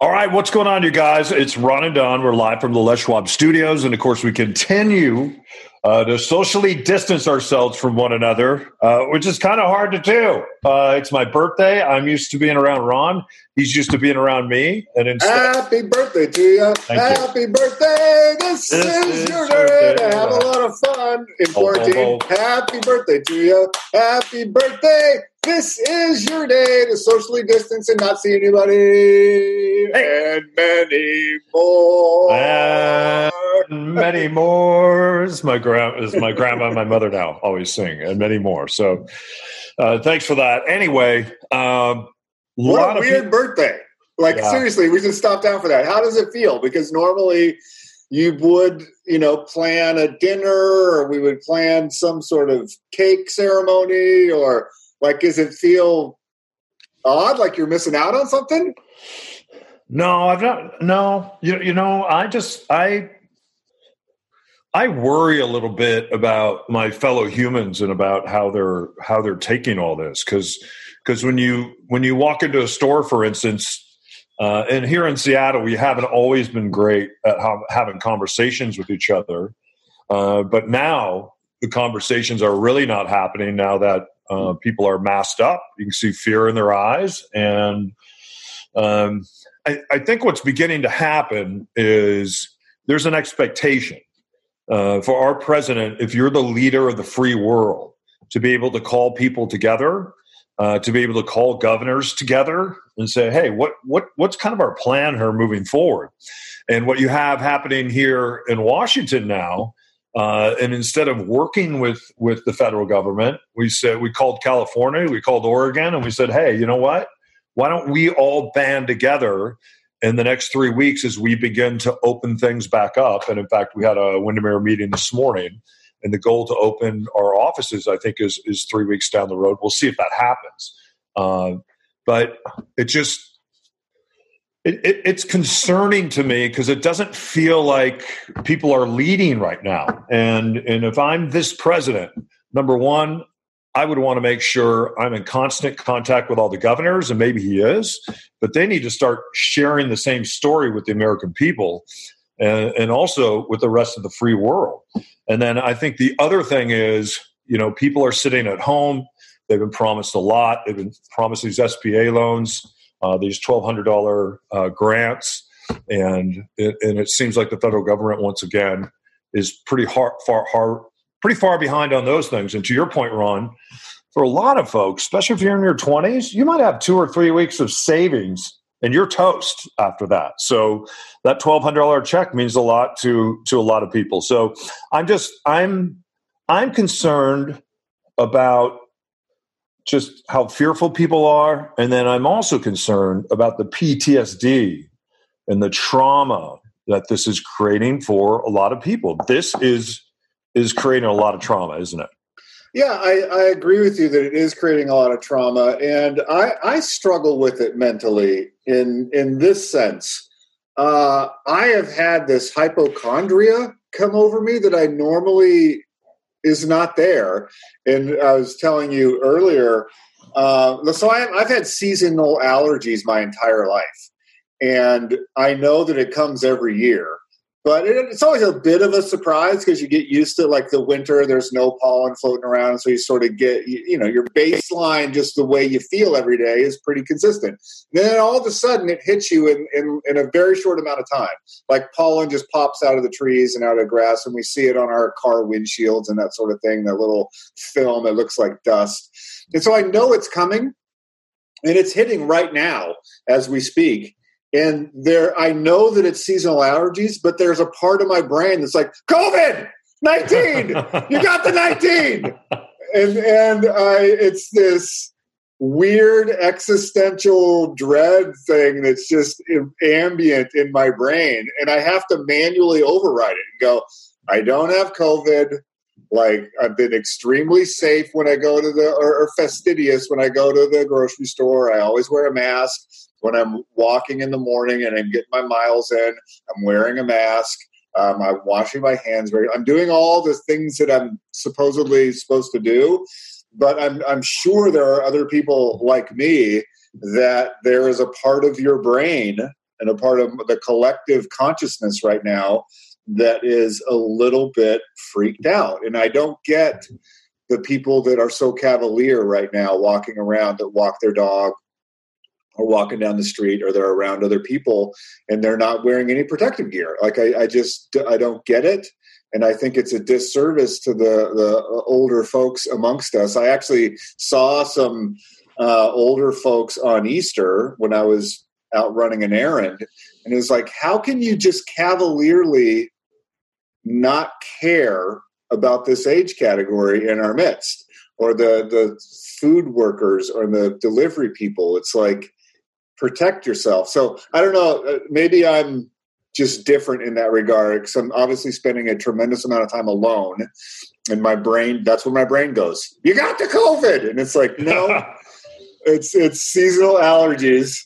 All right, what's going on, you guys? It's Ron and Don. We're live from the Les Schwab studios. And of course, we continue uh, to socially distance ourselves from one another, uh, which is kind of hard to do. Uh, it's my birthday. I'm used to being around Ron. He's used to being around me. And instead, Happy birthday to you. Thank you. Happy birthday. This, This is, is your day to have a lot of fun in Ho, ho, quarantine. ho. Happy birthday to you. Happy birthday. This is your day to socially distance and not see anybody. And many more. and many more. My grand is my grandma and my mother now always sing, and many more. So, uh, thanks for that. Anyway, um, what a weird birthday. Like, Yeah. seriously, we should stop down for that. How does it feel? Because normally you would, you know, plan a dinner or we would plan some sort of cake ceremony or like, does it feel odd? Like you're missing out on something? No, I've not. No, you you know, I just I I worry a little bit about my fellow humans and about how they're how they're taking all this because because when you when you walk into a store, for instance, uh, and here in Seattle, we haven't always been great at ha- having conversations with each other, uh, but now the conversations are really not happening now that uh, people are masked up. You can see fear in their eyes and. Um, I, I think what's beginning to happen is there's an expectation uh, for our president, if you're the leader of the free world, to be able to call people together, uh, to be able to call governors together and say, "Hey, what what what's kind of our plan here moving forward?" And what you have happening here in Washington now, uh, and instead of working with with the federal government, we said we called California, we called Oregon, and we said, "Hey, you know what? why don't we all band together in the next three weeks as we begin to open things back up? And in fact, we had a Windermere meeting this morning, and the goal to open our offices, I think, is is three weeks down the road. We'll see if that happens. Uh, but it just it, it, it's concerning to me because it doesn't feel like people are leading right now. And and if I'm this president, number one, I would want to make sure I'm in constant contact with all the governors, and maybe he is, but they need to start sharing the same story with the American people and, and also with the rest of the free world. And then I think the other thing is, you know, people are sitting at home. They've been promised a lot. They've been promised these SBA loans, uh, these $1,200 uh, grants. And it, and it seems like the federal government, once again, is pretty hard, far, hard, pretty far behind on those things. And to your point, Ron, for a lot of folks, especially if you're in your 20s, you might have two or three weeks of savings and you're toast after that. So that $1200 check means a lot to to a lot of people. So I'm just I'm I'm concerned about just how fearful people are and then I'm also concerned about the PTSD and the trauma that this is creating for a lot of people. This is is creating a lot of trauma, isn't it? Yeah, I, I agree with you that it is creating a lot of trauma, and I, I struggle with it mentally in in this sense. Uh, I have had this hypochondria come over me that I normally is not there, and I was telling you earlier. Uh, so I, I've had seasonal allergies my entire life, and I know that it comes every year but it, it's always a bit of a surprise because you get used to like the winter there's no pollen floating around so you sort of get you, you know your baseline just the way you feel every day is pretty consistent. Then all of a sudden it hits you in, in, in a very short amount of time. Like pollen just pops out of the trees and out of grass and we see it on our car windshields and that sort of thing that little film that looks like dust. And so i know it's coming and it's hitting right now as we speak and there i know that it's seasonal allergies but there's a part of my brain that's like covid 19 you got the 19 and and i it's this weird existential dread thing that's just ambient in my brain. And i have to manually override it and go i don't have covid. Like i've been extremely safe when i go to the or, or fastidious when i go to the grocery store. I always wear a mask when I'm walking in the morning and I'm getting my miles in, I'm wearing a mask. Um, I'm washing my hands. I'm doing all the things that I'm supposedly supposed to do, but I'm I'm sure there are other people like me that there is a part of your brain and a part of the collective consciousness right now that is a little bit freaked out. And I don't get the people that are so cavalier right now walking around that walk their dog or walking down the street or they're around other people and they're not wearing any protective gear. Like I, I just I don't get it. And I think it's a disservice to the, the older folks amongst us. I actually saw some uh, older folks on Easter when I was out running an errand. And it was like, how can you just cavalierly not care about this age category in our midst? Or the, the food workers or the delivery people. It's like, protect yourself. So I don't know, uh, maybe I'm just different in that regard because I'm obviously spending a tremendous amount of time alone. And my brain, that's where my brain goes. You got the COVID. And it's like, no, it's it's seasonal allergies.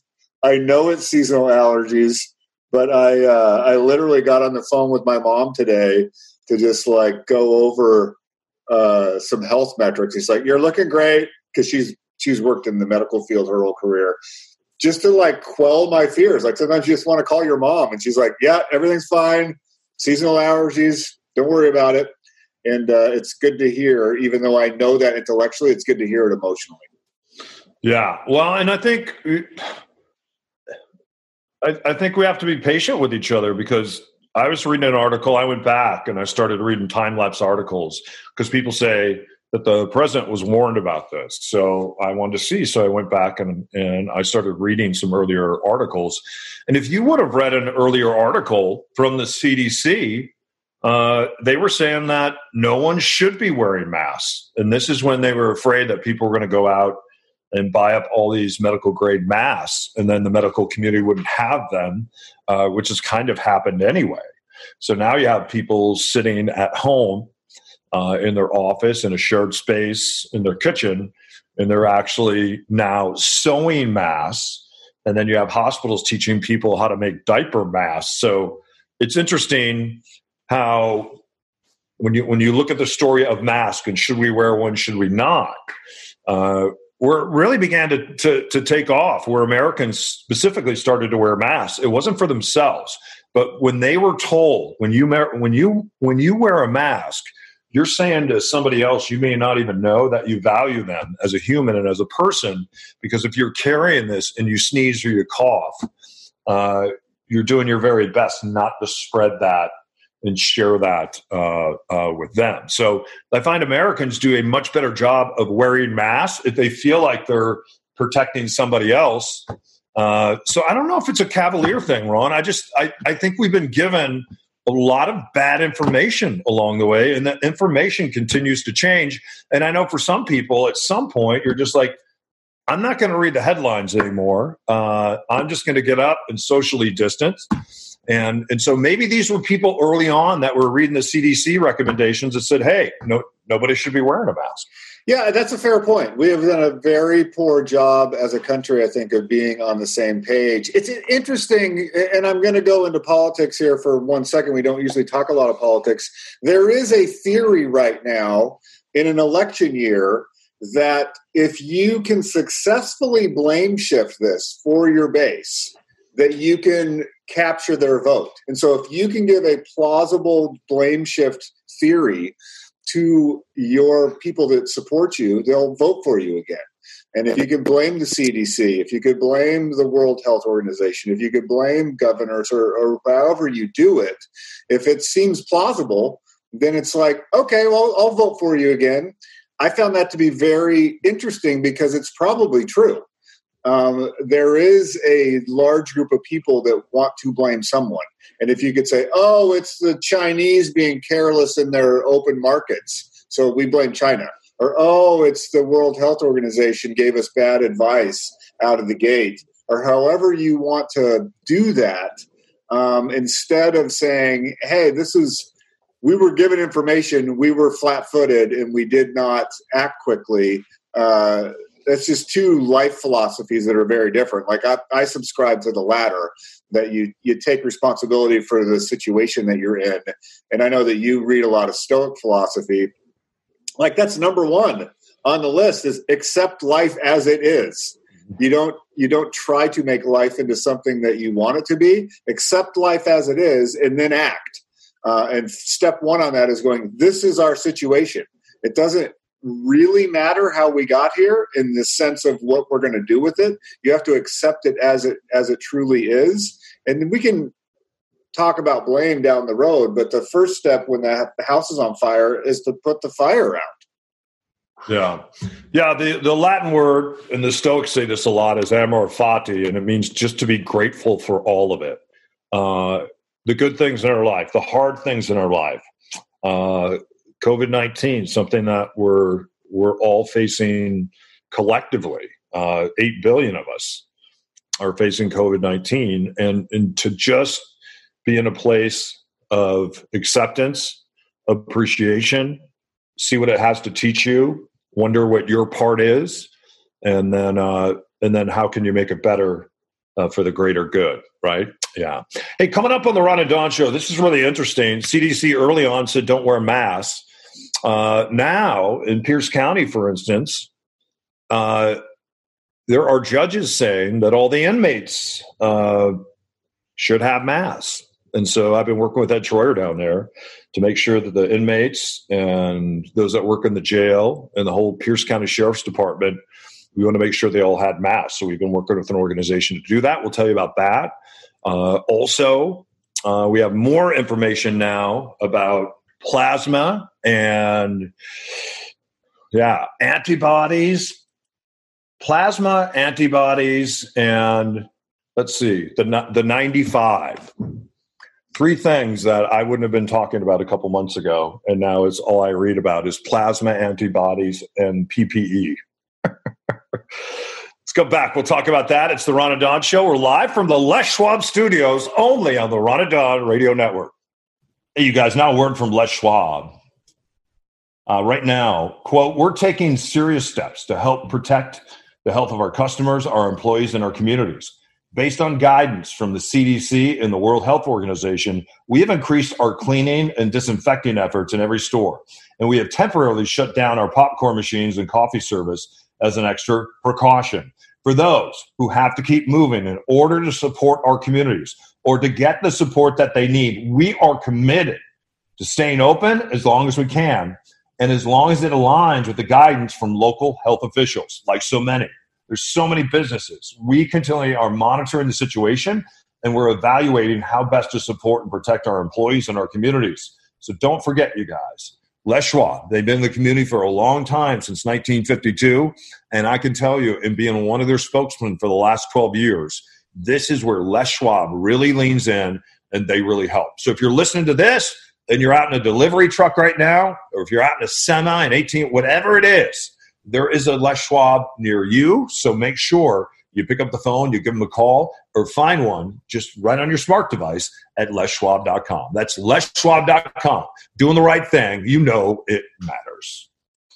I know it's seasonal allergies, but I uh, I literally got on the phone with my mom today to just like go over uh, some health metrics. He's like, "You're looking great," because she's she's worked in the medical field her whole career. Just to like quell my fears. Like sometimes you just want to call your mom, and she's like, "Yeah, everything's fine. Seasonal allergies. Don't worry about it." And uh, it's good to hear, even though I know that intellectually, it's good to hear it emotionally. Yeah. Well, and I think I, I, think we have to be patient with each other because I was reading an article. I went back and I started reading time lapse articles because people say that the president was warned about this. So I wanted to see. So I went back and, and I started reading some earlier articles. And if you would have read an earlier article from the CDC, uh, they were saying that no one should be wearing masks. And this is when they were afraid that people were going to go out and buy up all these medical grade masks, and then the medical community wouldn't have them, uh, which has kind of happened anyway. So now you have people sitting at home uh, in their office, in a shared space, in their kitchen, and they're actually now sewing masks. And then you have hospitals teaching people how to make diaper masks. So it's interesting how when you when you look at the story of masks and should we wear one, should we not? Uh, where it really began to, to, to take off, where Americans specifically started to wear masks. It wasn't for themselves, but when they were told, when you when you when you wear a mask, you're saying to somebody else you may not even know that you value them as a human and as a person, because if you're carrying this and you sneeze or you cough, uh, you're doing your very best not to spread that and share that uh, uh, with them. So I find Americans do a much better job of wearing masks if they feel like they're protecting somebody else. Uh, so I don't know if it's a cavalier thing, Ron. I just I, I think we've been given a lot of bad information along the way, and that information continues to change. And I know for some people, at some point, you're just like, I'm not going to read the headlines anymore. Uh, I'm just going to get up and socially distance and, and so maybe these were people early on that were reading the CDC recommendations that said, hey, no, nobody should be wearing a mask. Yeah, that's a fair point. We have done a very poor job as a country, I think, of being on the same page. It's interesting, and I'm going to go into politics here for one second. We don't usually talk a lot of politics. There is a theory right now in an election year that if you can successfully blame shift this for your base, that you can capture their vote. And so if you can give a plausible blame shift theory to your people that support you, they'll vote for you again. And if you could blame the CDC, if you could blame the World Health Organization, if you could blame governors or, or however you do it, if it seems plausible, then it's like, okay, well, I'll vote for you again. I found that to be very interesting because it's probably true um, there is a large group of people that want to blame someone. And if you could say, oh, it's the Chinese being careless in their open markets, so we blame China. Or, oh, it's the World Health Organization gave us bad advice out of the gate. Or however you want to do that, um, instead of saying, hey, this is, we were given information, we were flat footed, and we did not act quickly. Uh, that's just two life philosophies that are very different. Like I, I subscribe to the latter that you you take responsibility for the situation that you're in, and I know that you read a lot of Stoic philosophy. Like that's number one on the list is accept life as it is. You don't you don't try to make life into something that you want it to be. Accept life as it is, and then act. Uh, and step one on that is going. This is our situation. It doesn't really matter how we got here in the sense of what we're going to do with it. You have to accept it as it as it truly is, and we can talk about blame down the road. But the first step when the house is on fire is to put the fire out. Yeah, yeah. The the Latin word, and the Stoics say this a lot, is amor fati, and it means just to be grateful for all of it. Uh, the good things in our life, the hard things in our life, uh, COVID nineteen, something that we're we're all facing collectively. Uh, Eight billion of us are facing COVID nineteen, and and to just be in a place of acceptance, appreciation, see what it has to teach you, wonder what your part is, and then uh, and then how can you make it better uh, for the greater good, right? Yeah. Hey, coming up on the Ron and Don show, this is really interesting. CDC early on said don't wear masks. Uh, now, in Pierce County, for instance, uh, there are judges saying that all the inmates uh, should have masks. And so I've been working with Ed Troyer down there to make sure that the inmates and those that work in the jail and the whole Pierce County Sheriff's Department, we want to make sure they all had masks. So we've been working with an organization to do that. We'll tell you about that. Uh, also, uh, we have more information now about plasma and yeah, antibodies, plasma antibodies, and let's see, the the 95 three things that I wouldn't have been talking about a couple months ago, and now it's all I read about is plasma antibodies and PPE. Let's go back. We'll talk about that. It's the Ron Don Show. We're live from the Les Schwab Studios, only on the Ron Don Radio Network. Hey, you guys! Now a word from Les Schwab. Uh, right now, quote: We're taking serious steps to help protect the health of our customers, our employees, and our communities. Based on guidance from the CDC and the World Health Organization, we have increased our cleaning and disinfecting efforts in every store. And we have temporarily shut down our popcorn machines and coffee service as an extra precaution. For those who have to keep moving in order to support our communities or to get the support that they need, we are committed to staying open as long as we can and as long as it aligns with the guidance from local health officials, like so many. There's so many businesses. We continually are monitoring the situation and we're evaluating how best to support and protect our employees and our communities. So don't forget, you guys. Les Schwab, they've been in the community for a long time, since 1952. And I can tell you, in being one of their spokesmen for the last 12 years, this is where Les Schwab really leans in and they really help. So if you're listening to this and you're out in a delivery truck right now, or if you're out in a semi, an 18, whatever it is, there is a Les Schwab near you. So make sure you pick up the phone, you give them a call, or find one just right on your smart device at leschwab.com. That's leschwab.com. Doing the right thing. You know it matters.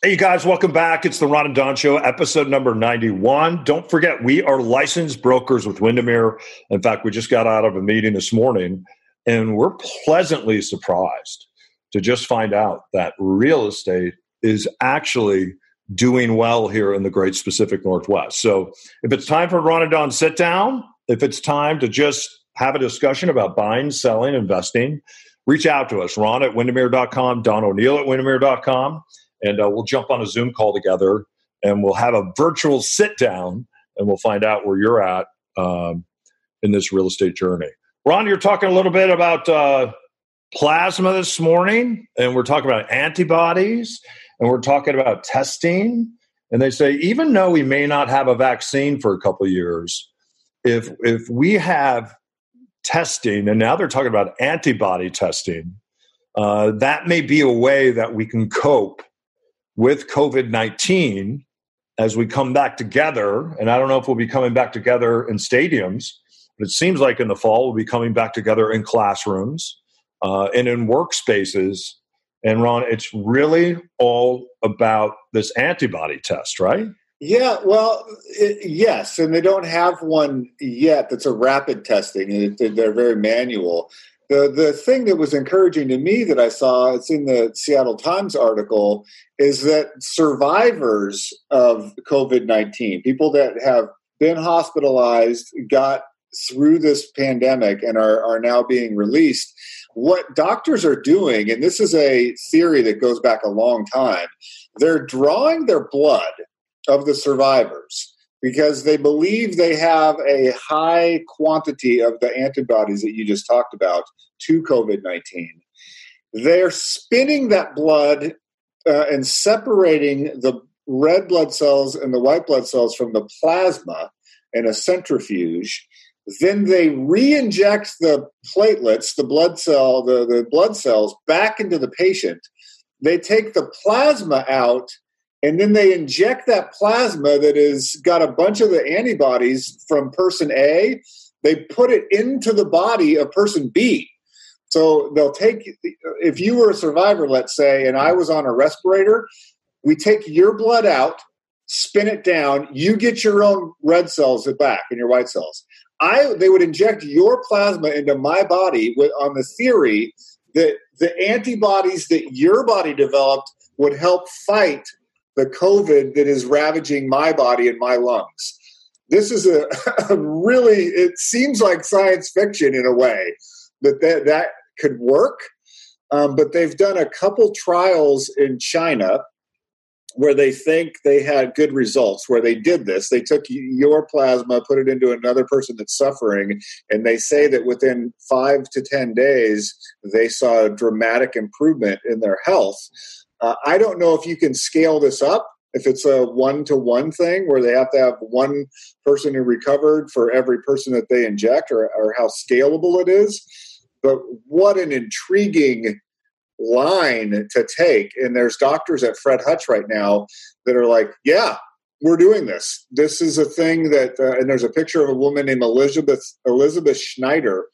Hey, guys, welcome back. It's the Ron and Don Show, episode number 91. Don't forget, we are licensed brokers with Windermere. In fact, we just got out of a meeting this morning, and we're pleasantly surprised to just find out that real estate is actually doing well here in the great Pacific Northwest. So if it's time for Ron and Don sit down, if it's time to just have a discussion about buying, selling, investing, reach out to us, Ron at Windermere.com, Don O'Neill at Windermere.com, and uh, we'll jump on a Zoom call together and we'll have a virtual sit down and we'll find out where you're at um, in this real estate journey. Ron, you're talking a little bit about uh, plasma this morning, and we're talking about antibodies and we're talking about testing. And they say, even though we may not have a vaccine for a couple years, if if we have testing, and now they're talking about antibody testing, uh, that may be a way that we can cope with COVID nineteen as we come back together. And I don't know if we'll be coming back together in stadiums, but it seems like in the fall we'll be coming back together in classrooms uh, and in workspaces and Ron, it's really all about this antibody test, right? Yeah, well, it, yes, and they don't have one yet that's a rapid testing. They're very manual. The the thing that was encouraging to me that I saw, it's in the Seattle Times article, is that survivors of COVID nineteen, people that have been hospitalized, got through this pandemic, and are, are now being released. What doctors are doing, and this is a theory that goes back a long time, they're drawing their blood of the survivors because they believe they have a high quantity of the antibodies that you just talked about to COVID 19. They're spinning that blood uh, and separating the red blood cells and the white blood cells from the plasma in a centrifuge. Then they re-inject the platelets, the blood cell, the, the blood cells back into the patient. They take the plasma out and then they inject that plasma that has got a bunch of the antibodies from person A. They put it into the body of person B. So they'll take, if you were a survivor, let's say, and I was on a respirator, we take your blood out, spin it down, you get your own red cells back and your white cells. I they would inject your plasma into my body with, on the theory that the antibodies that your body developed would help fight the COVID that is ravaging my body and my lungs. This is a, a really it seems like science fiction in a way that that, that could work. Um, but they've done a couple trials in China where they think they had good results where they did this they took your plasma put it into another person that's suffering and they say that within five to ten days they saw a dramatic improvement in their health uh, i don't know if you can scale this up if it's a one-to-one thing where they have to have one person who recovered for every person that they inject or, or how scalable it is but what an intriguing line to take. And there's doctors at Fred Hutch right now that are like, yeah, we're doing this. This is a thing that, uh, and there's a picture of a woman named Elizabeth Elizabeth Schneider.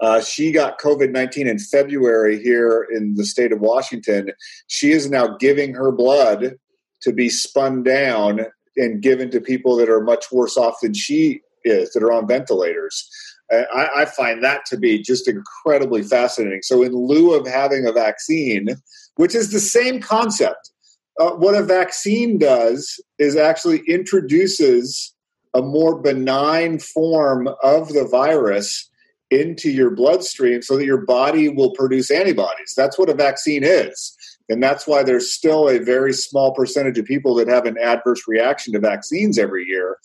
Uh, she got COVID 19 in February here in the state of Washington. She is now giving her blood to be spun down and given to people that are much worse off than she is, that are on ventilators. I, I, find that to be just incredibly fascinating. So, in lieu of having a vaccine, which is the same concept, uh, what a vaccine does is actually introduces a more benign form of the virus into your bloodstream so that your body will produce antibodies. That's what a vaccine is. And that's why there's still a very small percentage of people that have an adverse reaction to vaccines every year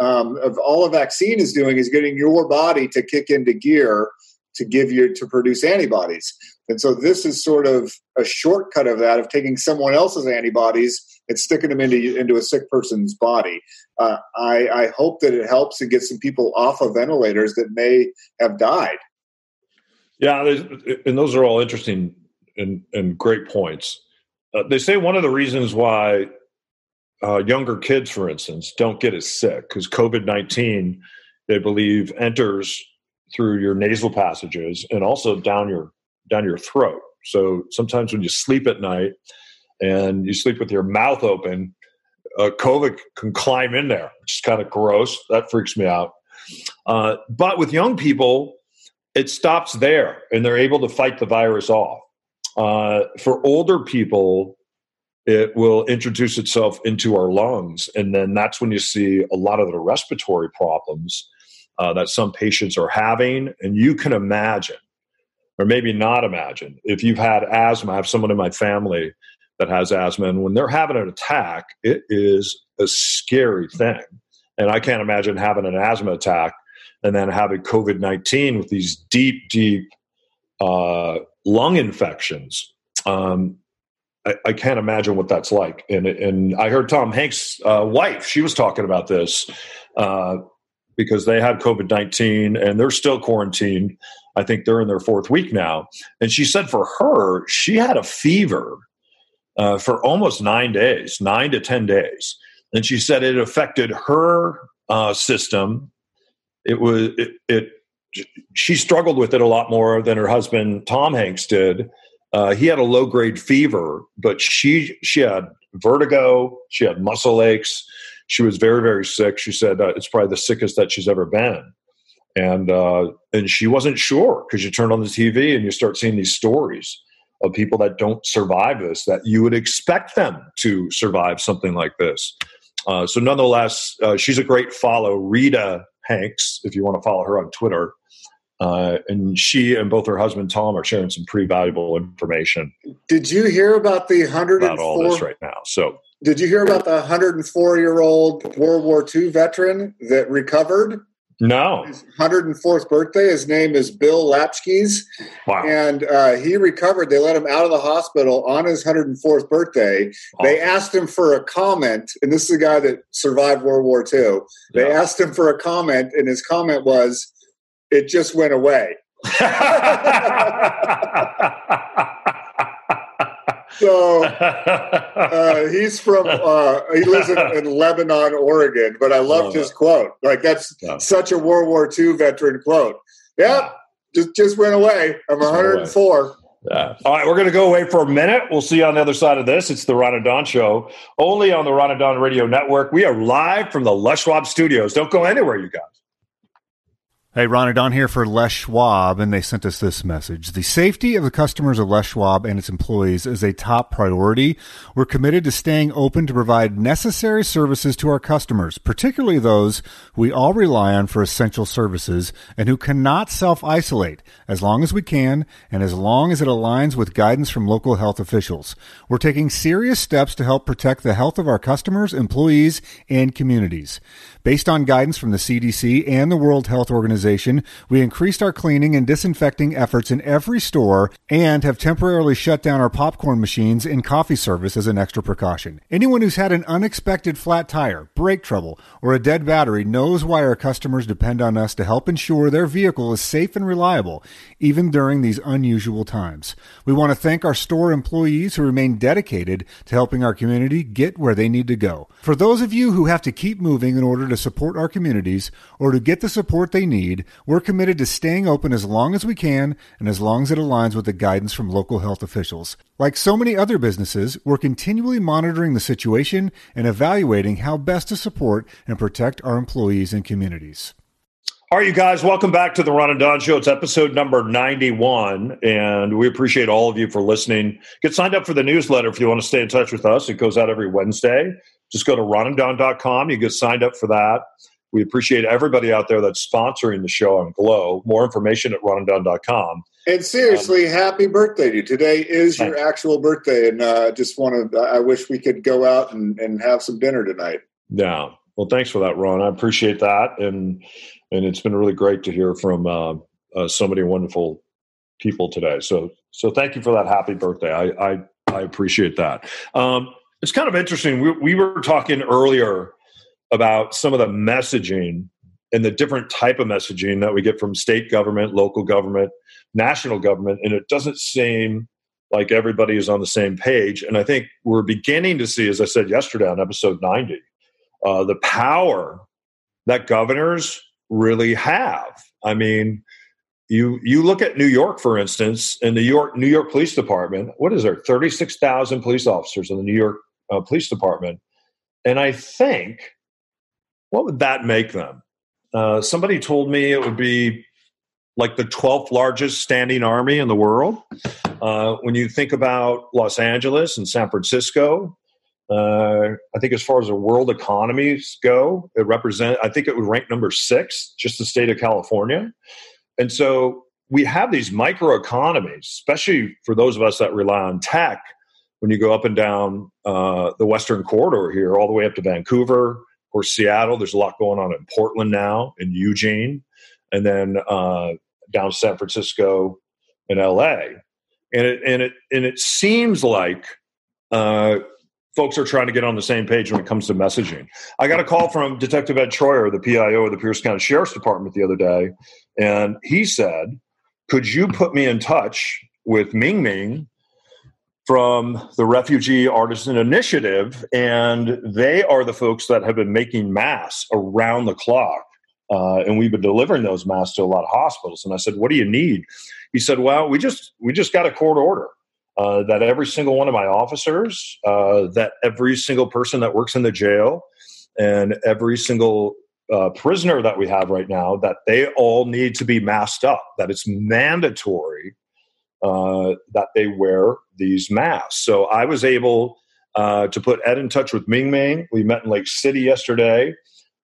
um, of all a vaccine is doing is getting your body to kick into gear to give you to produce antibodies. And so this is sort of a shortcut of that of taking someone else's antibodies and sticking them into into a sick person's body. Uh, I, I hope that it helps and gets some people off of ventilators that may have died. Yeah, and those are all interesting and, and great points. Uh, they say one of the reasons why uh, younger kids, for instance, don't get as sick because COVID 19, they believe, enters through your nasal passages and also down your down your throat. So sometimes when you sleep at night and you sleep with your mouth open, uh, COVID can climb in there, which is kind of gross. That freaks me out. Uh, but with young people, it stops there and they're able to fight the virus off. Uh, for older people, it will introduce itself into our lungs. And then that's when you see a lot of the respiratory problems uh, that some patients are having. And you can imagine, or maybe not imagine, if you've had asthma, I have someone in my family that has asthma, and when they're having an attack, it is a scary thing. And I can't imagine having an asthma attack and then having COVID 19 with these deep, deep uh, lung infections. Um, I, I, can't imagine what that's like. And and I heard Tom Hanks' uh, wife; she was talking about this uh, because they had COVID nineteen and they're still quarantined. I think they're in their fourth week now. And she said for her, she had a fever uh, for almost nine days, nine to ten days, and she said it affected her uh, system. It was it, it she struggled with it a lot more than her husband Tom Hanks did uh, he had a low grade fever, but she she had vertigo. She had muscle aches. She was very very sick. She said uh, it's probably the sickest that she's ever been, and uh, and she wasn't sure because you turn on the TV and you start seeing these stories of people that don't survive this that you would expect them to survive something like this. Uh, so, nonetheless, uh, she's a great follow. Rita Hanks, if you want to follow her on Twitter. Uh, and she and both her husband Tom are sharing some pretty valuable information. Did you hear about the hundred about all this right now? So, did you hear about the 104 year old World War II veteran that recovered? No. His 104th birthday. His name is Bill Lapschies. Wow. And uh, he recovered. They let him out of the hospital on his 104th birthday. Awesome. They asked him for a comment, and this is a guy that survived World War II. They yeah. asked him for a comment, and his comment was, It just went away. so uh, he's from uh, he lives in, in, Lebanon, Oregon. But I loved his quote. Like that's yeah. such a World War II veteran quote. Yep, yeah. just just went away. I'm 104. Yeah. All right, we're going to go away for a minute. We'll see you on the other side of this. It's the Ron and Don Show, only on the Ron and Don Radio Network. We are live from the Les Schwab Studios. Don't go anywhere, you guys. Hey, Ron Don here for Les Schwab, and they sent us this message. The safety of the customers of Les Schwab and its employees is a top priority. We're committed to staying open to provide necessary services to our customers, particularly those we all rely on for essential services and who cannot self-isolate as long as we can and as long as it aligns with guidance from local health officials. We're taking serious steps to help protect the health of our customers, employees, and communities. Based on guidance from the CDC and the World Health Organization, we increased our cleaning and disinfecting efforts in every store and have temporarily shut down our popcorn machines and coffee service as an extra precaution. Anyone who's had an unexpected flat tire, brake trouble, or a dead battery knows why our customers depend on us to help ensure their vehicle is safe and reliable, even during these unusual times. We want to thank our store employees who remain dedicated to helping our community get where they need to go. For those of you who have to keep moving in order to support our communities or to get the support they need, we're committed to staying open as long as we can and as long as it aligns with the guidance from local health officials. Like so many other businesses, we're continually monitoring the situation and evaluating how best to support and protect our employees and communities. All right, you guys, welcome back to the Ron and Don Show. It's episode number 91, and we appreciate all of you for listening. Get signed up for the newsletter if you want to stay in touch with us. It goes out every Wednesday. Just go to ronanddon.com. You get signed up for that. We appreciate everybody out there that's sponsoring the show on Glow. More information at ronanddon.com. And seriously, um, happy birthday to you. Today is your actual birthday, and uh, just want to, I wish we could go out and, and have some dinner tonight. Yeah. Well, thanks for that, Ron. I appreciate that. And, and it's been really great to hear from uh, uh, so many wonderful people today. So, so thank you for that happy birthday. I, I, I appreciate that. Um, it's kind of interesting. We, we were talking earlier about some of the messaging and the different type of messaging that we get from state government, local government, national government, and it doesn't seem like everybody is on the same page. And I think we're beginning to see, as I said yesterday on episode 90, uh, the power that governors really have. I mean, you you look at New York, for instance, in the York New York Police Department. What is there? Thirty six thousand police officers in the New York uh, Police Department, and I think what would that make them? Uh, somebody told me it would be like the 12th largest standing army in the world. Uh, when you think about Los Angeles and San Francisco, uh, I think as far as the world economies go, it represent. I think it would rank number six, just the state of California. And so we have these microeconomies, especially for those of us that rely on tech. When you go up and down uh, the Western corridor here, all the way up to Vancouver, or Seattle. There's a lot going on in Portland now, in Eugene, and then uh, down San Francisco and LA. And it and it and it seems like uh, folks are trying to get on the same page when it comes to messaging. I got a call from Detective Ed Troyer, the PIO of the Pierce County Sheriff's Department, the other day, and he said, "Could you put me in touch with Ming Ming from the Refugee Artisan Initiative, and they are the folks that have been making masks around the clock. Uh, and we've been delivering those masks to a lot of hospitals. And I said, "What do you need?" He said, "Well, we just we just got a court order uh, that every single one of my officers, uh, that every single person that works in the jail, and every single uh, prisoner that we have right now, that they all need to be masked up. That it's mandatory uh, that they wear these masks. So I was able uh, to put Ed in touch with Ming Ming. We met in Lake City yesterday,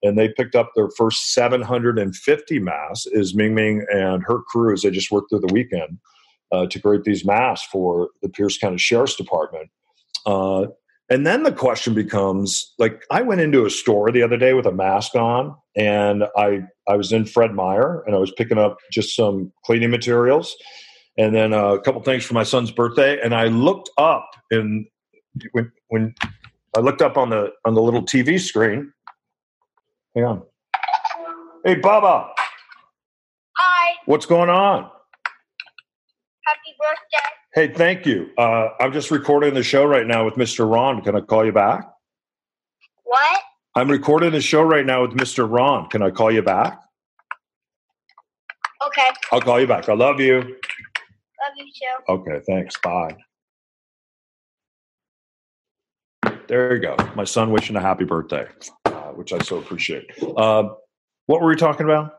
and they picked up their first 750 masks. Is Ming Ming and her crew as they just worked through the weekend uh, to create these masks for the Pierce County Sheriff's Department. Uh, and then the question becomes like I went into a store the other day with a mask on and I I was in Fred Meyer and I was picking up just some cleaning materials and then a couple things for my son's birthday and I looked up and when when I looked up on the on the little TV screen hang on Hey Baba Hi What's going on Happy birthday Hey, thank you. Uh, I'm just recording the show right now with Mr. Ron. Can I call you back? What? I'm recording the show right now with Mr. Ron. Can I call you back? Okay. I'll call you back. I love you. Love you too. Okay, thanks. Bye. There you go. My son wishing a happy birthday, uh, which I so appreciate. Uh, what were we talking about?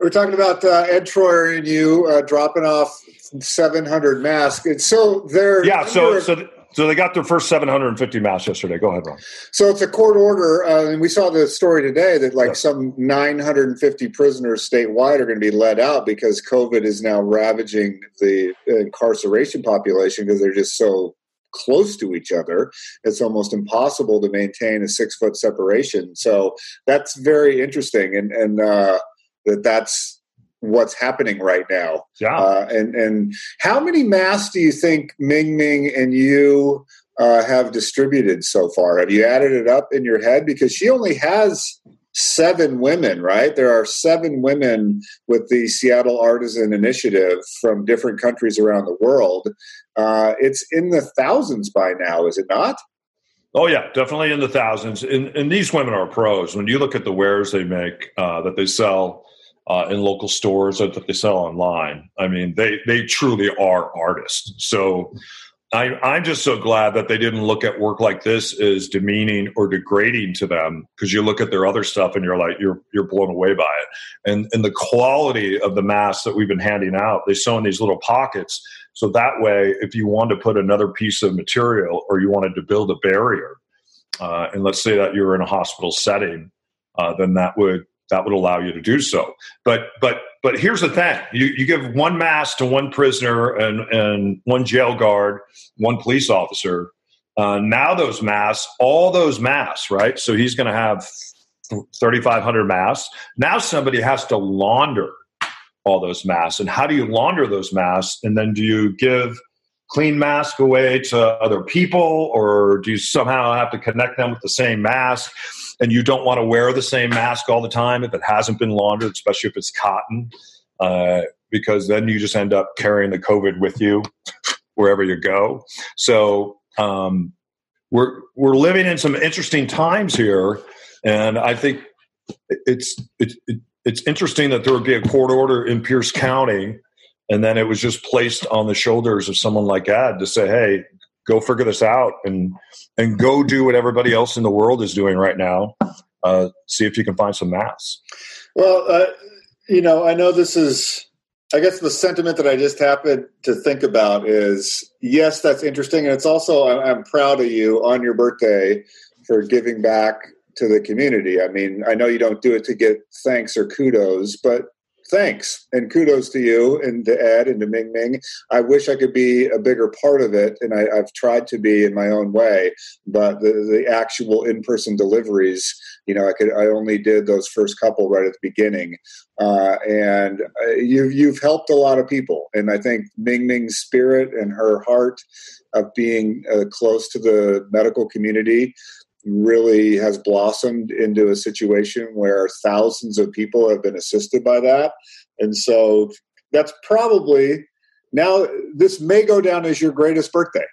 We're talking about uh, Ed Troyer and you uh, dropping off 700 masks. And so they're yeah. So so so they got their first 750 masks yesterday. Go ahead, Ron. So it's a court order, uh, and we saw the story today that like some 950 prisoners statewide are going to be let out because COVID is now ravaging the incarceration population because they're just so close to each other. It's almost impossible to maintain a six foot separation. So that's very interesting, and and uh, that that's what's happening right now. Yeah. Uh, and and how many masks do you think Ming Ming and you uh, have distributed so far? Have you added it up in your head? Because she only has seven women, right? There are seven women with the Seattle Artisan Initiative from different countries around the world. Uh, it's in the thousands by now, is it not? Oh yeah, definitely in the thousands. And, and these women are pros. When you look at the wares they make uh, that they sell uh, in local stores or that they sell online. I mean, they they truly are artists. So I, I'm just so glad that they didn't look at work like this as demeaning or degrading to them because you look at their other stuff and you're like you're you're blown away by it. And and the quality of the masks that we've been handing out, they sew in these little pockets. So that way, if you want to put another piece of material or you wanted to build a barrier, uh, and let's say that you're in a hospital setting, uh, then that would that would allow you to do so. But but but here's the thing: you, you give one mask to one prisoner and and one jail guard, one police officer. Uh, now those masks, all those masks, right? So he's going to have 3,500 masks. Now somebody has to launder all those masks. And how do you launder those masks? And then do you give clean mask away to other people, or do you somehow have to connect them with the same mask? And you don't want to wear the same mask all the time if it hasn't been laundered, especially if it's cotton, uh, because then you just end up carrying the COVID with you wherever you go. So um, we're we're living in some interesting times here, and I think it's it's it's interesting that there would be a court order in Pierce County. And then it was just placed on the shoulders of someone like Ed to say, "Hey, go figure this out and and go do what everybody else in the world is doing right now. Uh, see if you can find some masks. Well, uh, you know, I know this is. I guess the sentiment that I just happened to think about is yes, that's interesting, and it's also I'm, I'm proud of you on your birthday for giving back to the community. I mean, I know you don't do it to get thanks or kudos, but thanks and kudos to you and to Ed and to Ming Ming. I wish I could be a bigger part of it, and I, have tried to be in my own way. But the, the actual in person deliveries, you know, I could I only did those first couple right at the beginning, uh, and uh, you've you've helped a lot of people, and I think Ming Ming's spirit and her heart of being uh, close to the medical community really has blossomed into a situation where thousands of people have been assisted by that. And so that's probably now this may go down as your greatest birthday,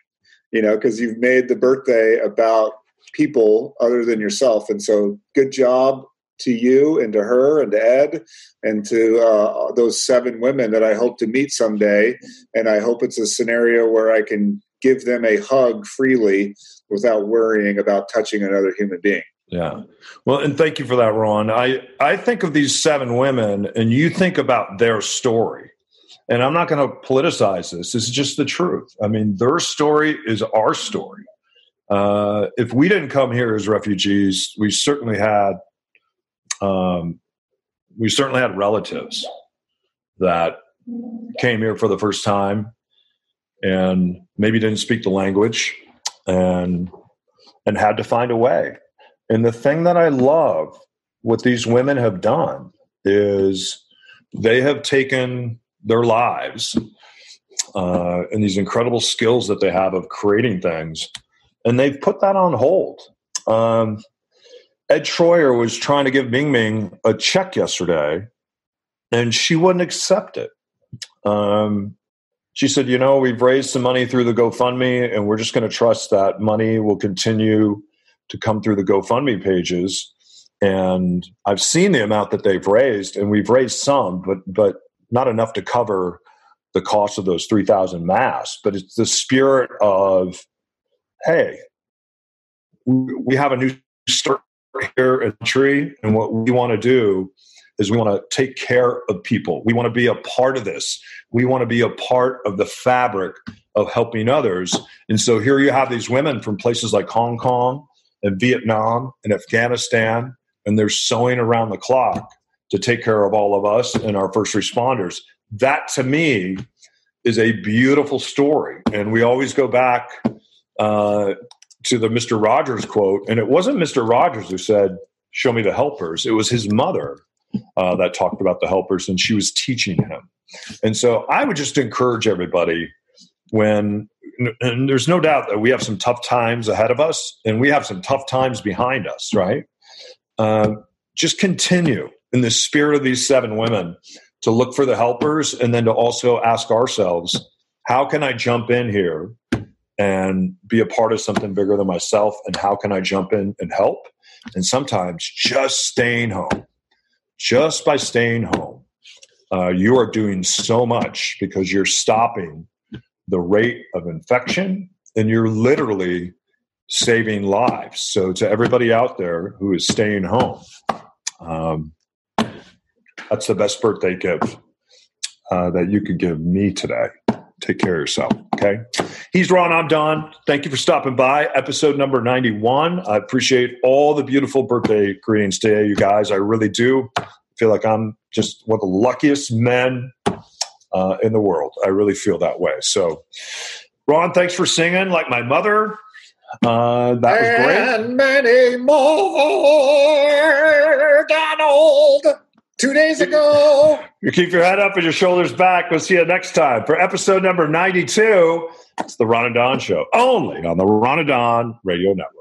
you know, because you've made the birthday about people other than yourself. And so good job to you and to her and to Ed and to uh, those seven women that I hope to meet someday. And I hope it's a scenario where I can give them a hug freely without worrying about touching another human being. Yeah. Well, and thank you for that, Ron. I, I think of these seven women and you think about their story. And I'm not going to politicize this. This is just the truth. I mean, their story is our story. Uh, if we didn't come here as refugees, we certainly had um, we certainly had relatives that came here for the first time and maybe didn't speak the language and and had to find a way. And the thing that I love what these women have done is they have taken their lives uh, and these incredible skills that they have of creating things, and they've put that on hold. Um, Ed Troyer was trying to give Ming Ming a check yesterday, and she wouldn't accept it. Um, she said, You know, we've raised some money through the GoFundMe, and we're just going to trust that money will continue to come through the GoFundMe pages. And I've seen the amount that they've raised, and we've raised some, but but not enough to cover the cost of those 3,000 masks. But it's the spirit of, hey, we have a new start here at Tree, and what we want to do is we want to take care of people. We want to be a part of this. We want to be a part of the fabric of helping others. And so here you have these women from places like Hong Kong and Vietnam and Afghanistan, and they're sewing around the clock to take care of all of us and our first responders. That to me is a beautiful story. And we always go back uh, to the Mr. Rogers quote, and it wasn't Mr. Rogers who said, Show me the helpers. It was his mother uh, that talked about the helpers, and she was teaching him. And so I would just encourage everybody when, and there's no doubt that we have some tough times ahead of us, and we have some tough times behind us, right? Uh, just continue in the spirit of these seven women to look for the helpers and then to also ask ourselves, how can I jump in here and be a part of something bigger than myself and how can i jump in and help and sometimes just staying home just by staying home uh, you are doing so much because you're stopping the rate of infection and you're literally saving lives. So to everybody out there who is staying home um, that's the best birthday gift uh, that you could give me today take care of yourself. Okay. He's Ron. I'm Don. Thank you for stopping by. Episode number 91. I appreciate all the beautiful birthday greetings today, you guys. I really do. Feel like I'm just one of the luckiest men uh, in the world. I really feel that way. So, Ron, thanks for singing like my mother. Uh, that was great. And many more, Donald two days ago. You keep your head up and your shoulders back. We'll see you next time for episode number 92. It's the Ron and Don Show, only on the Ron and Don Radio Network.